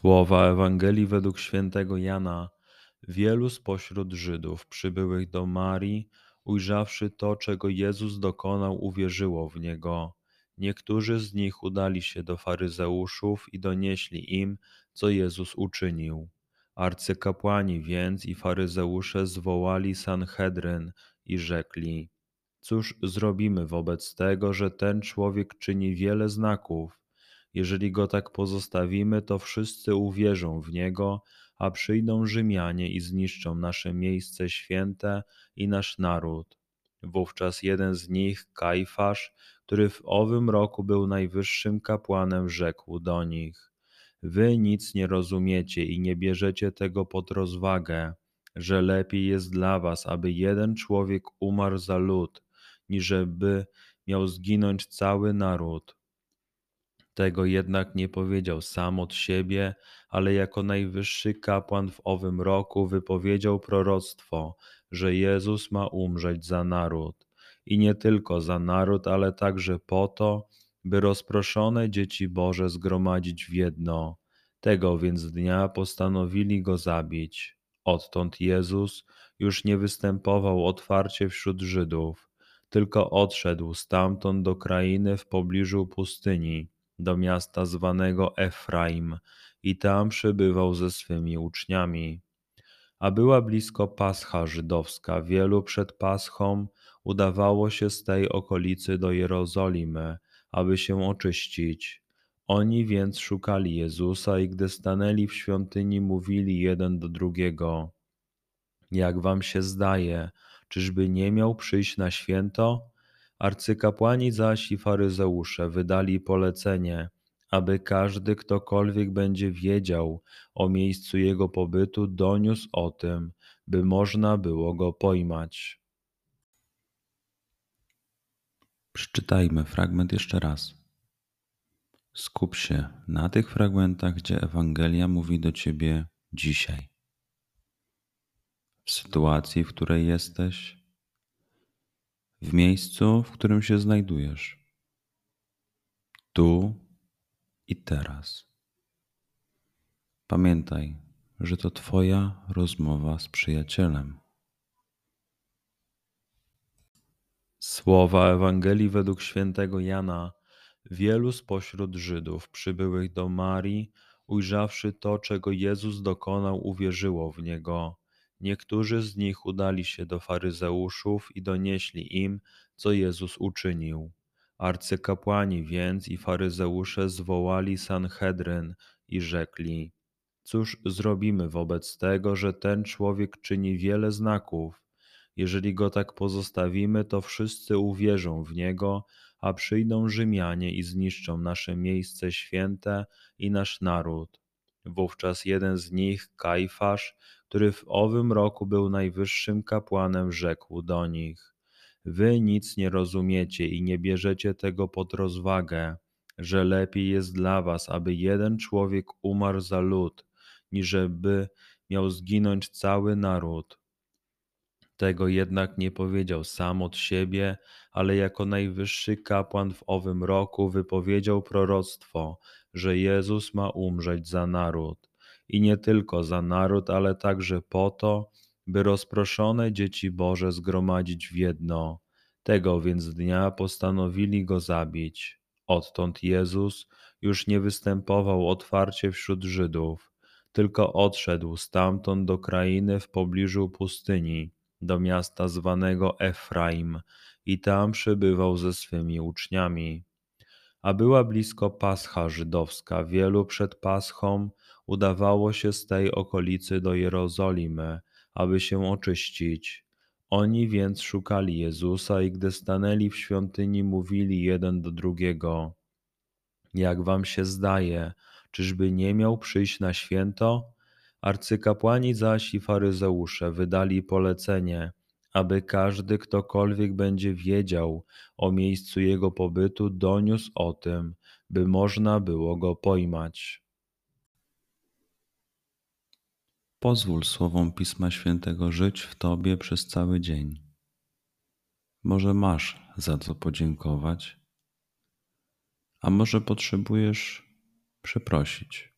Słowa Ewangelii według świętego Jana. Wielu spośród Żydów przybyłych do Marii ujrzawszy to, czego Jezus dokonał, uwierzyło w niego. Niektórzy z nich udali się do faryzeuszów i donieśli im, co Jezus uczynił. Arcykapłani więc i faryzeusze zwołali Sanhedryn i rzekli: Cóż zrobimy wobec tego, że ten człowiek czyni wiele znaków? Jeżeli go tak pozostawimy, to wszyscy uwierzą w niego, a przyjdą Rzymianie i zniszczą nasze miejsce święte i nasz naród. Wówczas jeden z nich, Kajfasz, który w owym roku był najwyższym kapłanem, rzekł do nich: Wy nic nie rozumiecie i nie bierzecie tego pod rozwagę, że lepiej jest dla was, aby jeden człowiek umarł za lud, niżeby miał zginąć cały naród. Tego jednak nie powiedział sam od siebie, ale jako najwyższy kapłan w owym roku wypowiedział proroctwo, że Jezus ma umrzeć za naród. I nie tylko za naród, ale także po to, by rozproszone dzieci Boże zgromadzić w jedno. Tego więc dnia postanowili go zabić. Odtąd Jezus już nie występował otwarcie wśród Żydów, tylko odszedł stamtąd do krainy w pobliżu pustyni do miasta zwanego Efraim i tam przebywał ze swymi uczniami. A była blisko Pascha żydowska, wielu przed Paschą udawało się z tej okolicy do Jerozolimy, aby się oczyścić. Oni więc szukali Jezusa i gdy stanęli w świątyni, mówili jeden do drugiego: Jak wam się zdaje, czyżby nie miał przyjść na święto? Arcykapłani zaś i faryzeusze wydali polecenie, aby każdy, ktokolwiek będzie wiedział o miejscu jego pobytu, doniósł o tym, by można było go pojmać. Przeczytajmy fragment jeszcze raz. Skup się na tych fragmentach, gdzie Ewangelia mówi do ciebie dzisiaj. W sytuacji, w której jesteś, w miejscu, w którym się znajdujesz. Tu i teraz. Pamiętaj, że to Twoja rozmowa z przyjacielem. Słowa Ewangelii według świętego Jana. Wielu spośród Żydów przybyłych do Marii, ujrzawszy to, czego Jezus dokonał, uwierzyło w niego Niektórzy z nich udali się do faryzeuszów i donieśli im, co Jezus uczynił. Arcykapłani więc i faryzeusze zwołali Sanhedryn i rzekli: Cóż zrobimy wobec tego, że ten człowiek czyni wiele znaków? Jeżeli go tak pozostawimy, to wszyscy uwierzą w niego, a przyjdą Rzymianie i zniszczą nasze miejsce święte i nasz naród. Wówczas jeden z nich, Kajfasz, który w owym roku był najwyższym kapłanem, rzekł do nich: Wy nic nie rozumiecie i nie bierzecie tego pod rozwagę, że lepiej jest dla was, aby jeden człowiek umarł za lud, niżeby miał zginąć cały naród. Tego jednak nie powiedział sam od siebie, ale jako najwyższy kapłan w owym roku wypowiedział proroctwo, że Jezus ma umrzeć za naród. I nie tylko za naród, ale także po to, by rozproszone dzieci Boże zgromadzić w jedno. Tego więc dnia postanowili go zabić. Odtąd Jezus już nie występował otwarcie wśród Żydów, tylko odszedł stamtąd do krainy w pobliżu pustyni, do miasta zwanego Efraim, i tam przebywał ze swymi uczniami. A była blisko Pascha żydowska, wielu przed Paschą udawało się z tej okolicy do Jerozolimy, aby się oczyścić. Oni więc szukali Jezusa i gdy stanęli w świątyni, mówili jeden do drugiego: Jak wam się zdaje, czyżby nie miał przyjść na święto? Arcykapłani zaś i faryzeusze wydali polecenie, aby każdy, ktokolwiek będzie wiedział o miejscu jego pobytu, doniósł o tym, by można było go pojmać. Pozwól słowom Pisma Świętego żyć w Tobie przez cały dzień. Może masz za co podziękować, a może potrzebujesz przeprosić.